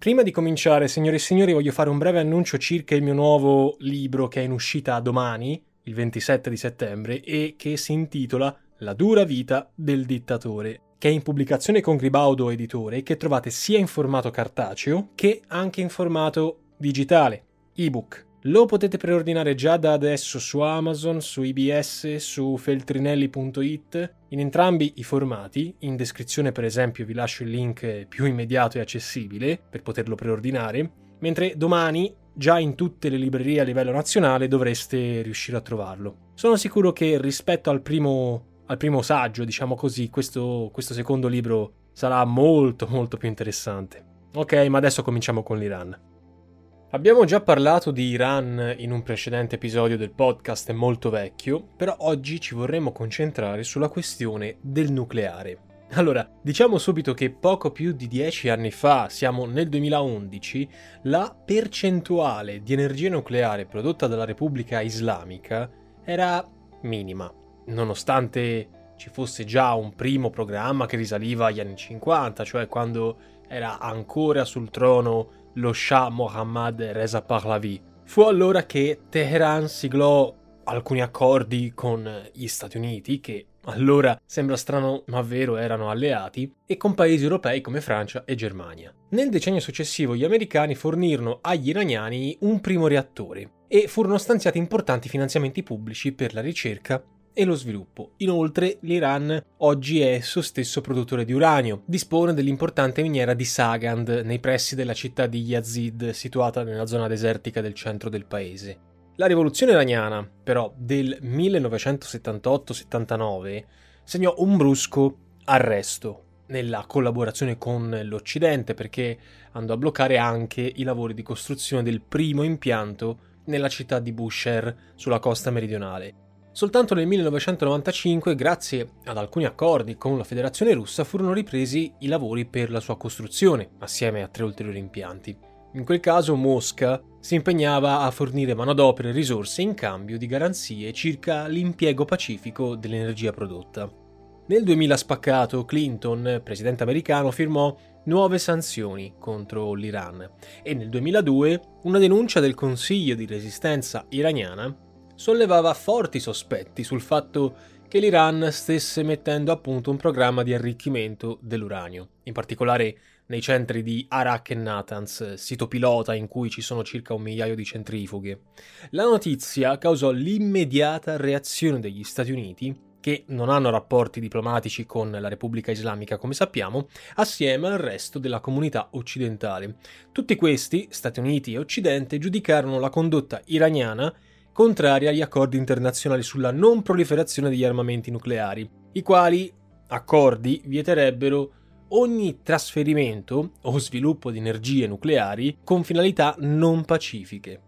Prima di cominciare, signore e signori, voglio fare un breve annuncio circa il mio nuovo libro che è in uscita domani, il 27 di settembre, e che si intitola La dura vita del dittatore, che è in pubblicazione con Gribaudo Editore e che trovate sia in formato cartaceo che anche in formato digitale, ebook. Lo potete preordinare già da adesso su Amazon, su IBS, su feltrinelli.it, in entrambi i formati. In descrizione, per esempio, vi lascio il link più immediato e accessibile per poterlo preordinare, mentre domani già in tutte le librerie a livello nazionale dovreste riuscire a trovarlo. Sono sicuro che rispetto al primo, al primo saggio, diciamo così, questo, questo secondo libro sarà molto molto più interessante. Ok, ma adesso cominciamo con l'Iran. Abbiamo già parlato di Iran in un precedente episodio del podcast, molto vecchio, però oggi ci vorremmo concentrare sulla questione del nucleare. Allora, diciamo subito che poco più di dieci anni fa, siamo nel 2011, la percentuale di energia nucleare prodotta dalla Repubblica Islamica era minima, nonostante ci fosse già un primo programma che risaliva agli anni 50, cioè quando era ancora sul trono lo Shah Mohammad Reza Pahlavi. Fu allora che Teheran siglò alcuni accordi con gli Stati Uniti, che allora sembra strano ma vero erano alleati, e con paesi europei come Francia e Germania. Nel decennio successivo gli americani fornirono agli iraniani un primo reattore e furono stanziati importanti finanziamenti pubblici per la ricerca e lo sviluppo. Inoltre, l'Iran oggi è esso stesso produttore di uranio, dispone dell'importante miniera di Sagand nei pressi della città di Yazid, situata nella zona desertica del centro del paese. La rivoluzione iraniana, però, del 1978-79 segnò un brusco arresto nella collaborazione con l'Occidente perché andò a bloccare anche i lavori di costruzione del primo impianto nella città di Bushehr sulla costa meridionale. Soltanto nel 1995, grazie ad alcuni accordi con la Federazione russa, furono ripresi i lavori per la sua costruzione, assieme a tre ulteriori impianti. In quel caso Mosca si impegnava a fornire manodopera e risorse in cambio di garanzie circa l'impiego pacifico dell'energia prodotta. Nel 2000 spaccato, Clinton, presidente americano, firmò nuove sanzioni contro l'Iran e nel 2002 una denuncia del Consiglio di resistenza iraniana sollevava forti sospetti sul fatto che l'Iran stesse mettendo a punto un programma di arricchimento dell'uranio, in particolare nei centri di Arak e Natanz, sito pilota in cui ci sono circa un migliaio di centrifughe. La notizia causò l'immediata reazione degli Stati Uniti, che non hanno rapporti diplomatici con la Repubblica Islamica come sappiamo, assieme al resto della comunità occidentale. Tutti questi, Stati Uniti e Occidente, giudicarono la condotta iraniana contraria agli accordi internazionali sulla non proliferazione degli armamenti nucleari, i quali accordi vieterebbero ogni trasferimento o sviluppo di energie nucleari con finalità non pacifiche.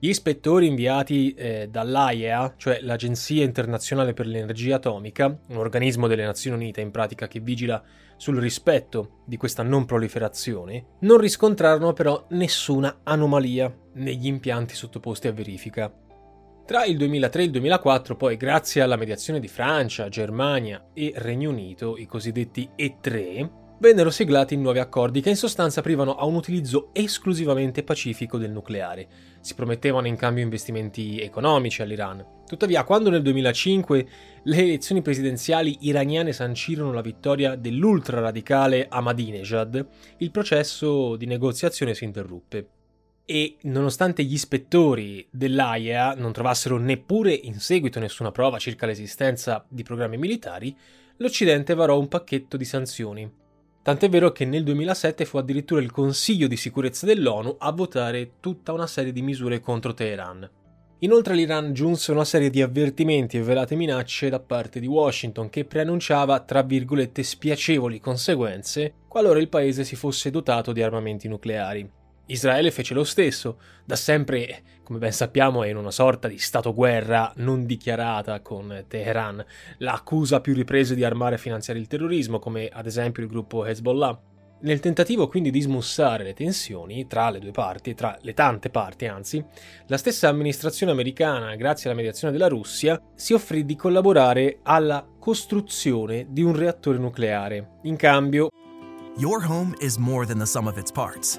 Gli ispettori inviati eh, dall'AIEA, cioè l'Agenzia Internazionale per l'Energia Atomica, un organismo delle Nazioni Unite in pratica che vigila sul rispetto di questa non proliferazione, non riscontrarono però nessuna anomalia negli impianti sottoposti a verifica. Tra il 2003 e il 2004, poi, grazie alla mediazione di Francia, Germania e Regno Unito, i cosiddetti E3, vennero siglati nuovi accordi che in sostanza aprivano a un utilizzo esclusivamente pacifico del nucleare. Si promettevano in cambio investimenti economici all'Iran. Tuttavia, quando nel 2005 le elezioni presidenziali iraniane sancirono la vittoria dell'ultra radicale Ahmadinejad, il processo di negoziazione si interruppe. E nonostante gli ispettori dell'AIEA non trovassero neppure in seguito nessuna prova circa l'esistenza di programmi militari, l'Occidente varò un pacchetto di sanzioni, Tant'è vero che nel 2007 fu addirittura il Consiglio di sicurezza dell'ONU a votare tutta una serie di misure contro Teheran. Inoltre l'Iran giunse una serie di avvertimenti e velate minacce da parte di Washington che preannunciava, tra virgolette, spiacevoli conseguenze qualora il paese si fosse dotato di armamenti nucleari. Israele fece lo stesso, da sempre, come ben sappiamo, è in una sorta di stato guerra non dichiarata con Teheran. La accusa a più riprese di armare e finanziare il terrorismo, come ad esempio il gruppo Hezbollah. Nel tentativo quindi di smussare le tensioni tra le due parti, tra le tante parti anzi, la stessa amministrazione americana, grazie alla mediazione della Russia, si offrì di collaborare alla costruzione di un reattore nucleare. In cambio, Your home is more than the sum of its parts.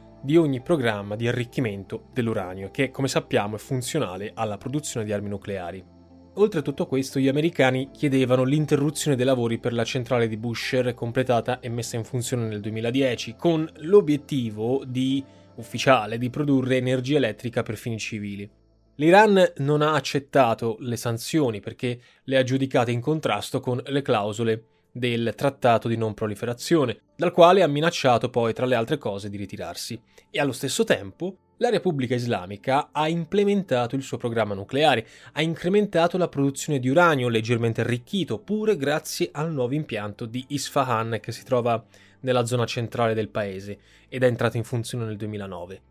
di ogni programma di arricchimento dell'uranio, che come sappiamo è funzionale alla produzione di armi nucleari. Oltre a tutto questo, gli americani chiedevano l'interruzione dei lavori per la centrale di Busher completata e messa in funzione nel 2010, con l'obiettivo di, ufficiale di produrre energia elettrica per fini civili. L'Iran non ha accettato le sanzioni perché le ha giudicate in contrasto con le clausole del trattato di non proliferazione, dal quale ha minacciato poi, tra le altre cose, di ritirarsi. E allo stesso tempo la Repubblica Islamica ha implementato il suo programma nucleare, ha incrementato la produzione di uranio leggermente arricchito, pure grazie al nuovo impianto di Isfahan che si trova nella zona centrale del paese ed è entrato in funzione nel 2009.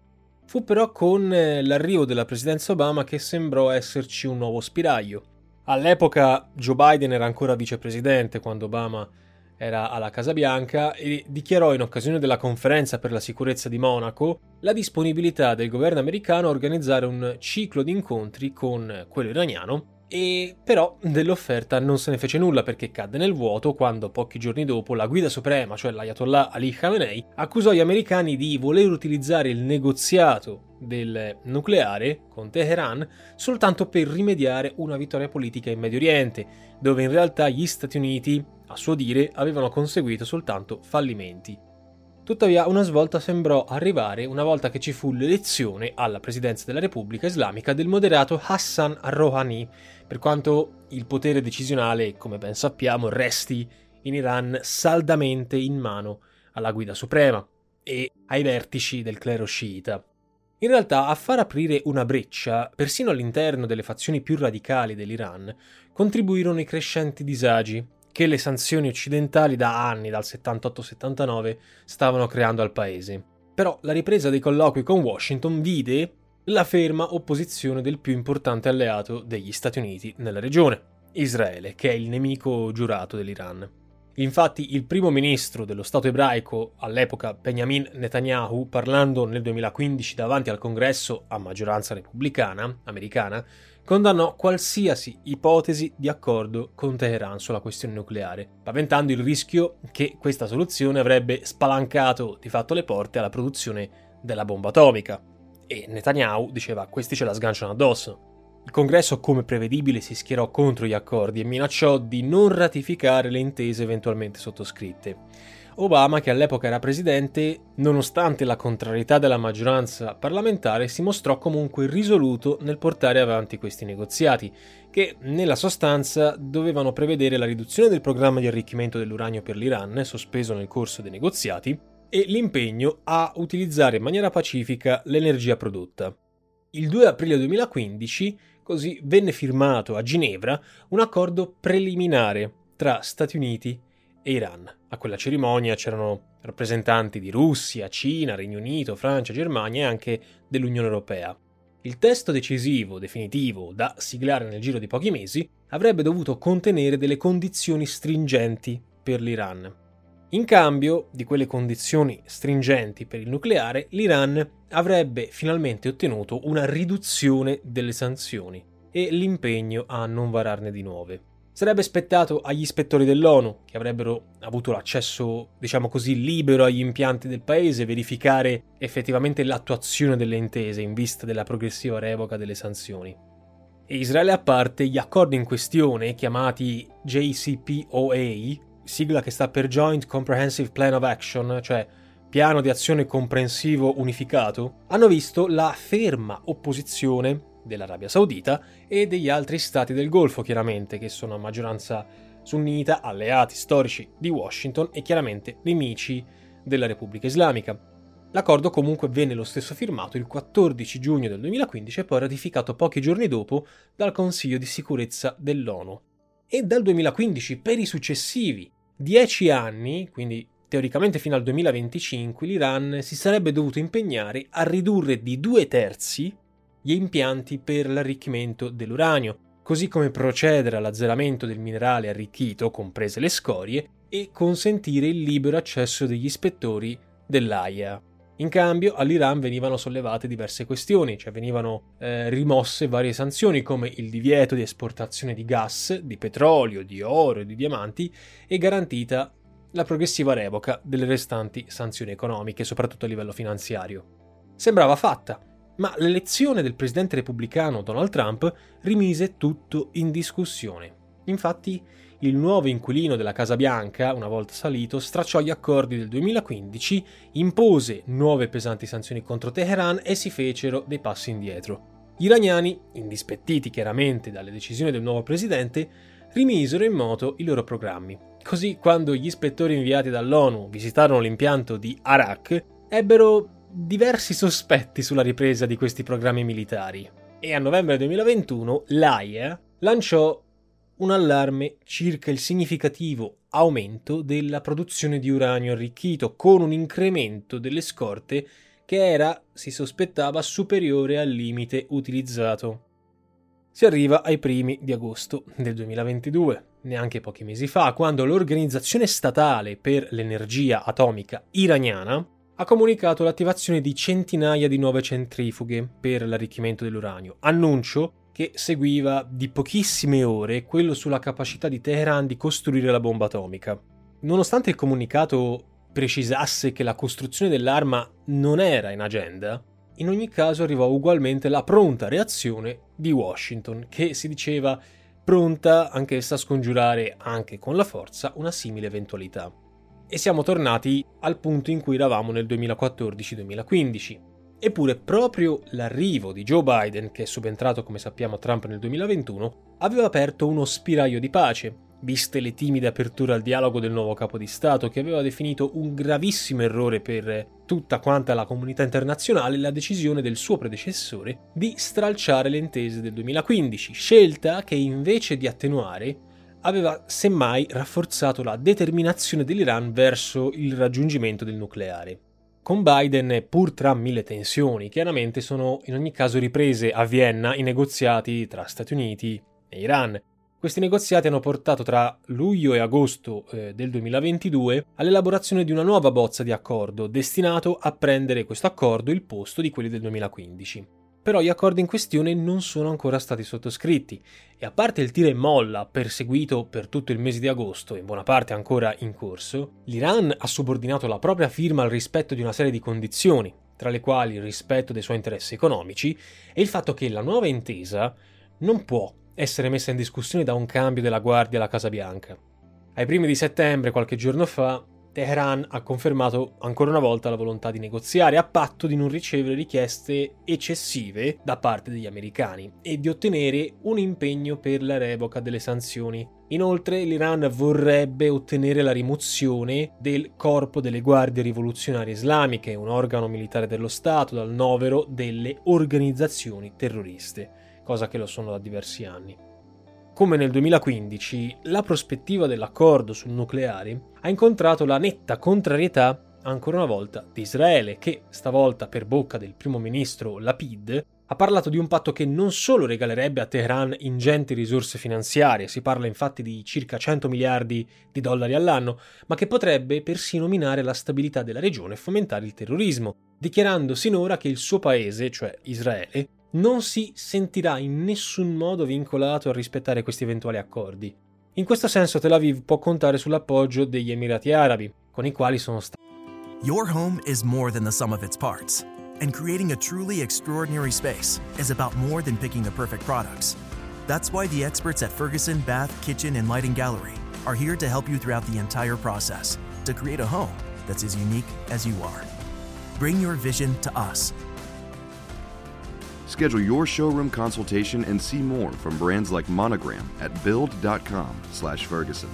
Fu però con eh, l'arrivo della presidenza Obama che sembrò esserci un nuovo spiraglio. All'epoca Joe Biden era ancora vicepresidente quando Obama era alla Casa Bianca e dichiarò in occasione della conferenza per la sicurezza di Monaco la disponibilità del governo americano a organizzare un ciclo di incontri con quello iraniano e però dell'offerta non se ne fece nulla perché cadde nel vuoto quando pochi giorni dopo la guida suprema, cioè l'Ayatollah Ali Khamenei, accusò gli americani di voler utilizzare il negoziato del nucleare con Teheran soltanto per rimediare una vittoria politica in Medio Oriente, dove in realtà gli Stati Uniti, a suo dire, avevano conseguito soltanto fallimenti. Tuttavia una svolta sembrò arrivare una volta che ci fu l'elezione alla presidenza della Repubblica Islamica del moderato Hassan Rouhani, per quanto il potere decisionale, come ben sappiamo, resti in Iran saldamente in mano alla guida suprema e ai vertici del clero sciita. In realtà, a far aprire una breccia, persino all'interno delle fazioni più radicali dell'Iran, contribuirono i crescenti disagi che le sanzioni occidentali da anni, dal 78-79, stavano creando al paese. Però la ripresa dei colloqui con Washington vide la ferma opposizione del più importante alleato degli Stati Uniti nella regione, Israele, che è il nemico giurato dell'Iran. Infatti il primo ministro dello Stato ebraico all'epoca, Benjamin Netanyahu, parlando nel 2015 davanti al congresso a maggioranza repubblicana americana, condannò qualsiasi ipotesi di accordo con Teheran sulla questione nucleare, paventando il rischio che questa soluzione avrebbe spalancato di fatto le porte alla produzione della bomba atomica. E Netanyahu diceva questi ce la sganciano addosso. Il congresso, come prevedibile, si schierò contro gli accordi e minacciò di non ratificare le intese eventualmente sottoscritte. Obama, che all'epoca era presidente, nonostante la contrarietà della maggioranza parlamentare, si mostrò comunque risoluto nel portare avanti questi negoziati, che nella sostanza dovevano prevedere la riduzione del programma di arricchimento dell'uranio per l'Iran, sospeso nel corso dei negoziati, e l'impegno a utilizzare in maniera pacifica l'energia prodotta. Il 2 aprile 2015 così venne firmato a Ginevra un accordo preliminare tra Stati Uniti e Iran. A quella cerimonia c'erano rappresentanti di Russia, Cina, Regno Unito, Francia, Germania e anche dell'Unione Europea. Il testo decisivo, definitivo, da siglare nel giro di pochi mesi, avrebbe dovuto contenere delle condizioni stringenti per l'Iran. In cambio di quelle condizioni stringenti per il nucleare, l'Iran avrebbe finalmente ottenuto una riduzione delle sanzioni e l'impegno a non vararne di nuove. Sarebbe spettato agli ispettori dell'ONU, che avrebbero avuto l'accesso, diciamo così, libero agli impianti del paese, verificare effettivamente l'attuazione delle intese in vista della progressiva revoca delle sanzioni. E Israele a parte, gli accordi in questione, chiamati JCPOA, sigla che sta per Joint Comprehensive Plan of Action, cioè piano di azione comprensivo unificato, hanno visto la ferma opposizione dell'Arabia Saudita e degli altri stati del Golfo, chiaramente, che sono a maggioranza sunnita, alleati storici di Washington e chiaramente nemici della Repubblica Islamica. L'accordo comunque venne lo stesso firmato il 14 giugno del 2015 e poi ratificato pochi giorni dopo dal Consiglio di sicurezza dell'ONU. E dal 2015 per i successivi dieci anni, quindi teoricamente fino al 2025, l'Iran si sarebbe dovuto impegnare a ridurre di due terzi gli impianti per l'arricchimento dell'uranio, così come procedere all'azzeramento del minerale arricchito, comprese le scorie, e consentire il libero accesso degli ispettori dell'AIA. In cambio all'Iran venivano sollevate diverse questioni, cioè venivano eh, rimosse varie sanzioni come il divieto di esportazione di gas, di petrolio, di oro e di diamanti e garantita la progressiva revoca delle restanti sanzioni economiche, soprattutto a livello finanziario. Sembrava fatta, ma l'elezione del presidente repubblicano Donald Trump rimise tutto in discussione. Infatti, il nuovo inquilino della Casa Bianca, una volta salito, stracciò gli accordi del 2015, impose nuove pesanti sanzioni contro Teheran e si fecero dei passi indietro. Gli iraniani, indispettiti chiaramente dalle decisioni del nuovo presidente, rimisero in moto i loro programmi. Così, quando gli ispettori inviati dall'ONU visitarono l'impianto di Arak, ebbero diversi sospetti sulla ripresa di questi programmi militari. E a novembre 2021 l'AIA lanciò un allarme circa il significativo aumento della produzione di uranio arricchito, con un incremento delle scorte che era, si sospettava, superiore al limite utilizzato. Si arriva ai primi di agosto del 2022, neanche pochi mesi fa, quando l'Organizzazione Statale per l'Energia Atomica iraniana ha comunicato l'attivazione di centinaia di nuove centrifughe per l'arricchimento dell'uranio, annuncio che seguiva di pochissime ore quello sulla capacità di Teheran di costruire la bomba atomica. Nonostante il comunicato precisasse che la costruzione dell'arma non era in agenda, in ogni caso arrivò ugualmente la pronta reazione di Washington, che si diceva pronta anch'essa a scongiurare anche con la forza una simile eventualità. E siamo tornati al punto in cui eravamo nel 2014-2015. Eppure proprio l'arrivo di Joe Biden, che è subentrato come sappiamo a Trump nel 2021, aveva aperto uno spiraglio di pace, viste le timide aperture al dialogo del nuovo capo di Stato che aveva definito un gravissimo errore per tutta quanta la comunità internazionale la decisione del suo predecessore di stralciare le intese del 2015, scelta che invece di attenuare aveva semmai rafforzato la determinazione dell'Iran verso il raggiungimento del nucleare. Con Biden, pur tra mille tensioni, chiaramente sono in ogni caso riprese a Vienna i negoziati tra Stati Uniti e Iran. Questi negoziati hanno portato tra luglio e agosto eh, del 2022 all'elaborazione di una nuova bozza di accordo, destinato a prendere questo accordo il posto di quelli del 2015 però gli accordi in questione non sono ancora stati sottoscritti e a parte il tira e molla perseguito per tutto il mese di agosto e in buona parte ancora in corso, l'Iran ha subordinato la propria firma al rispetto di una serie di condizioni, tra le quali il rispetto dei suoi interessi economici e il fatto che la nuova intesa non può essere messa in discussione da un cambio della guardia alla Casa Bianca. Ai primi di settembre, qualche giorno fa, Teheran ha confermato ancora una volta la volontà di negoziare a patto di non ricevere richieste eccessive da parte degli americani e di ottenere un impegno per la revoca delle sanzioni. Inoltre l'Iran vorrebbe ottenere la rimozione del Corpo delle Guardie Rivoluzionarie Islamiche, un organo militare dello Stato, dal novero delle organizzazioni terroriste, cosa che lo sono da diversi anni come nel 2015, la prospettiva dell'accordo sul nucleare ha incontrato la netta contrarietà ancora una volta di Israele, che stavolta per bocca del primo ministro Lapid ha parlato di un patto che non solo regalerebbe a Teheran ingenti risorse finanziarie, si parla infatti di circa 100 miliardi di dollari all'anno, ma che potrebbe persino minare la stabilità della regione e fomentare il terrorismo, dichiarando sinora che il suo paese, cioè Israele, non si sentirà in nessun modo vincolato a rispettare questi eventuali accordi. In questo senso Tel Aviv può contare sull'appoggio degli Emirati Arabi, con i quali sono stati. Your home is more than the sum of its parts, and creating a truly extraordinary space is about more than picking the perfect products. That's why the experts at Ferguson Bath, Kitchen, and Lighting Gallery are here to help you throughout the entire process to create a home that's as unique as you are. Bring your vision to us Schedule your showroom consultation and see more from brands like Monogram at build.com/ferguson.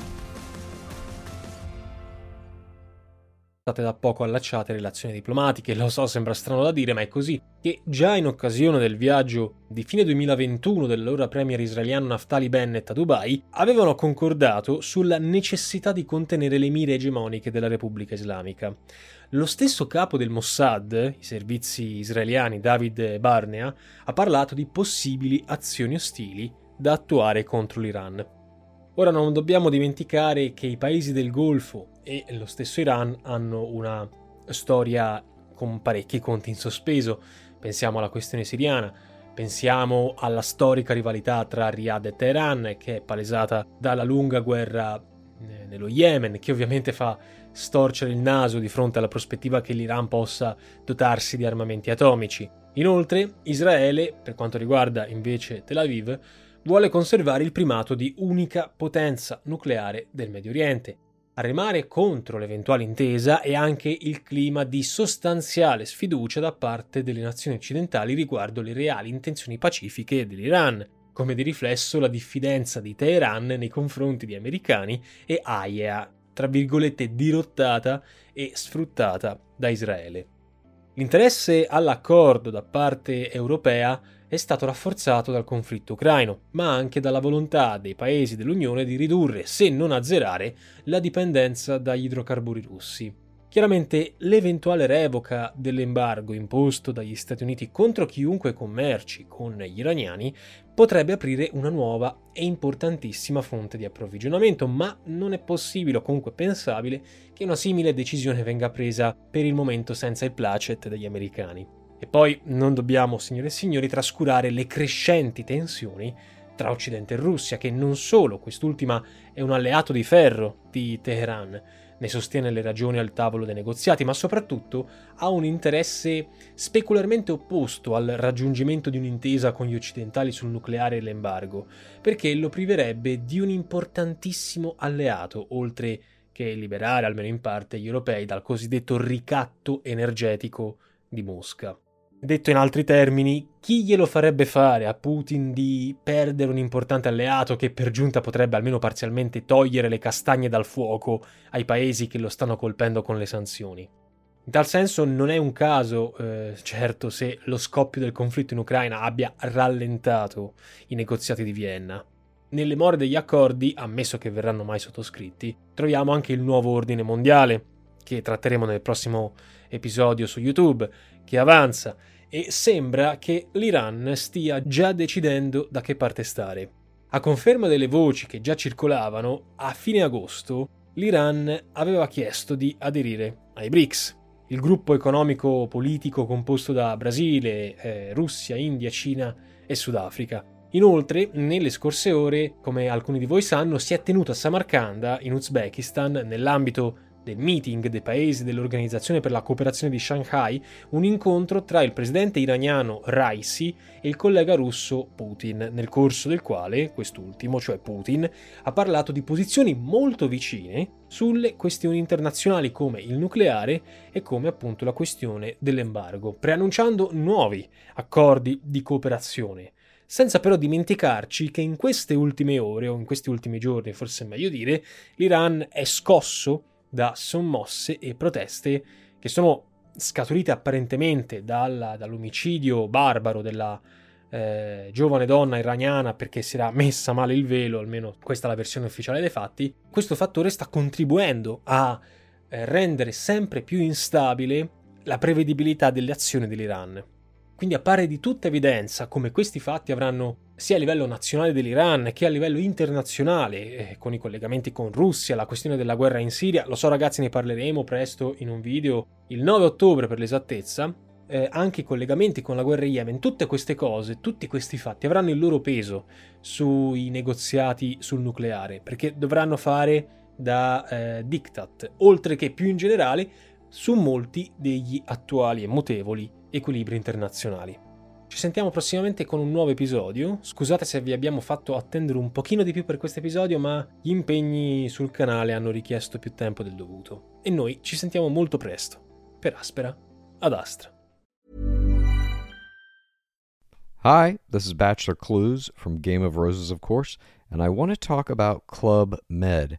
state da poco allacciate relazioni diplomatiche, lo so sembra strano da dire ma è così, che già in occasione del viaggio di fine 2021 dell'allora premier israeliano Naftali Bennett a Dubai avevano concordato sulla necessità di contenere le mire egemoniche della Repubblica Islamica. Lo stesso capo del Mossad, i servizi israeliani David Barnea, ha parlato di possibili azioni ostili da attuare contro l'Iran. Ora non dobbiamo dimenticare che i paesi del Golfo e lo stesso Iran hanno una storia con parecchi conti in sospeso. Pensiamo alla questione siriana, pensiamo alla storica rivalità tra Riyadh e Teheran che è palesata dalla lunga guerra eh, nello Yemen, che ovviamente fa storcere il naso di fronte alla prospettiva che l'Iran possa dotarsi di armamenti atomici. Inoltre, Israele, per quanto riguarda invece Tel Aviv, vuole conservare il primato di unica potenza nucleare del Medio Oriente a remare contro l'eventuale intesa è anche il clima di sostanziale sfiducia da parte delle nazioni occidentali riguardo le reali intenzioni pacifiche dell'Iran, come di riflesso la diffidenza di Teheran nei confronti di americani e AIEA, tra virgolette dirottata e sfruttata da Israele. L'interesse all'accordo da parte europea è stato rafforzato dal conflitto ucraino, ma anche dalla volontà dei paesi dell'Unione di ridurre, se non azzerare, la dipendenza dagli idrocarburi russi. Chiaramente l'eventuale revoca dell'embargo imposto dagli Stati Uniti contro chiunque commerci con gli iraniani potrebbe aprire una nuova e importantissima fonte di approvvigionamento, ma non è possibile o comunque pensabile che una simile decisione venga presa per il momento senza il placet degli americani. E poi non dobbiamo, signore e signori, trascurare le crescenti tensioni tra Occidente e Russia, che non solo quest'ultima è un alleato di ferro di Teheran, ne sostiene le ragioni al tavolo dei negoziati, ma soprattutto ha un interesse specularmente opposto al raggiungimento di un'intesa con gli occidentali sul nucleare e l'embargo, perché lo priverebbe di un importantissimo alleato, oltre che liberare almeno in parte gli europei dal cosiddetto ricatto energetico di Mosca. Detto in altri termini, chi glielo farebbe fare a Putin di perdere un importante alleato che per giunta potrebbe almeno parzialmente togliere le castagne dal fuoco ai paesi che lo stanno colpendo con le sanzioni? In tal senso non è un caso, eh, certo, se lo scoppio del conflitto in Ucraina abbia rallentato i negoziati di Vienna. Nelle more degli accordi, ammesso che verranno mai sottoscritti, troviamo anche il nuovo ordine mondiale, che tratteremo nel prossimo episodio su YouTube, che avanza e sembra che l'Iran stia già decidendo da che parte stare. A conferma delle voci che già circolavano, a fine agosto l'Iran aveva chiesto di aderire ai BRICS, il gruppo economico-politico composto da Brasile, eh, Russia, India, Cina e Sudafrica. Inoltre, nelle scorse ore, come alcuni di voi sanno, si è tenuto a Samarkanda, in Uzbekistan, nell'ambito del meeting dei paesi dell'Organizzazione per la cooperazione di Shanghai un incontro tra il presidente iraniano Raisi e il collega russo Putin, nel corso del quale quest'ultimo, cioè Putin, ha parlato di posizioni molto vicine sulle questioni internazionali come il nucleare e come appunto la questione dell'embargo, preannunciando nuovi accordi di cooperazione. Senza però dimenticarci che in queste ultime ore, o in questi ultimi giorni, forse è meglio dire, l'Iran è scosso da sommosse e proteste che sono scaturite apparentemente dalla, dall'omicidio barbaro della eh, giovane donna iraniana perché si era messa male il velo, almeno questa è la versione ufficiale dei fatti, questo fattore sta contribuendo a eh, rendere sempre più instabile la prevedibilità delle azioni dell'Iran. Quindi appare di tutta evidenza come questi fatti avranno sia a livello nazionale dell'Iran che a livello internazionale, eh, con i collegamenti con Russia, la questione della guerra in Siria, lo so ragazzi ne parleremo presto in un video il 9 ottobre per l'esattezza, eh, anche i collegamenti con la guerra in Yemen, tutte queste cose, tutti questi fatti avranno il loro peso sui negoziati sul nucleare, perché dovranno fare da eh, diktat, oltre che più in generale su molti degli attuali e mutevoli equilibri internazionali. Ci sentiamo prossimamente con un nuovo episodio. Scusate se vi abbiamo fatto attendere un pochino di più per questo episodio, ma gli impegni sul canale hanno richiesto più tempo del dovuto. E noi ci sentiamo molto presto. Per Aspera, ad Astra. Hi, this is Bachelor Clues from Game of Roses, of course, and I want to talk about Club Med.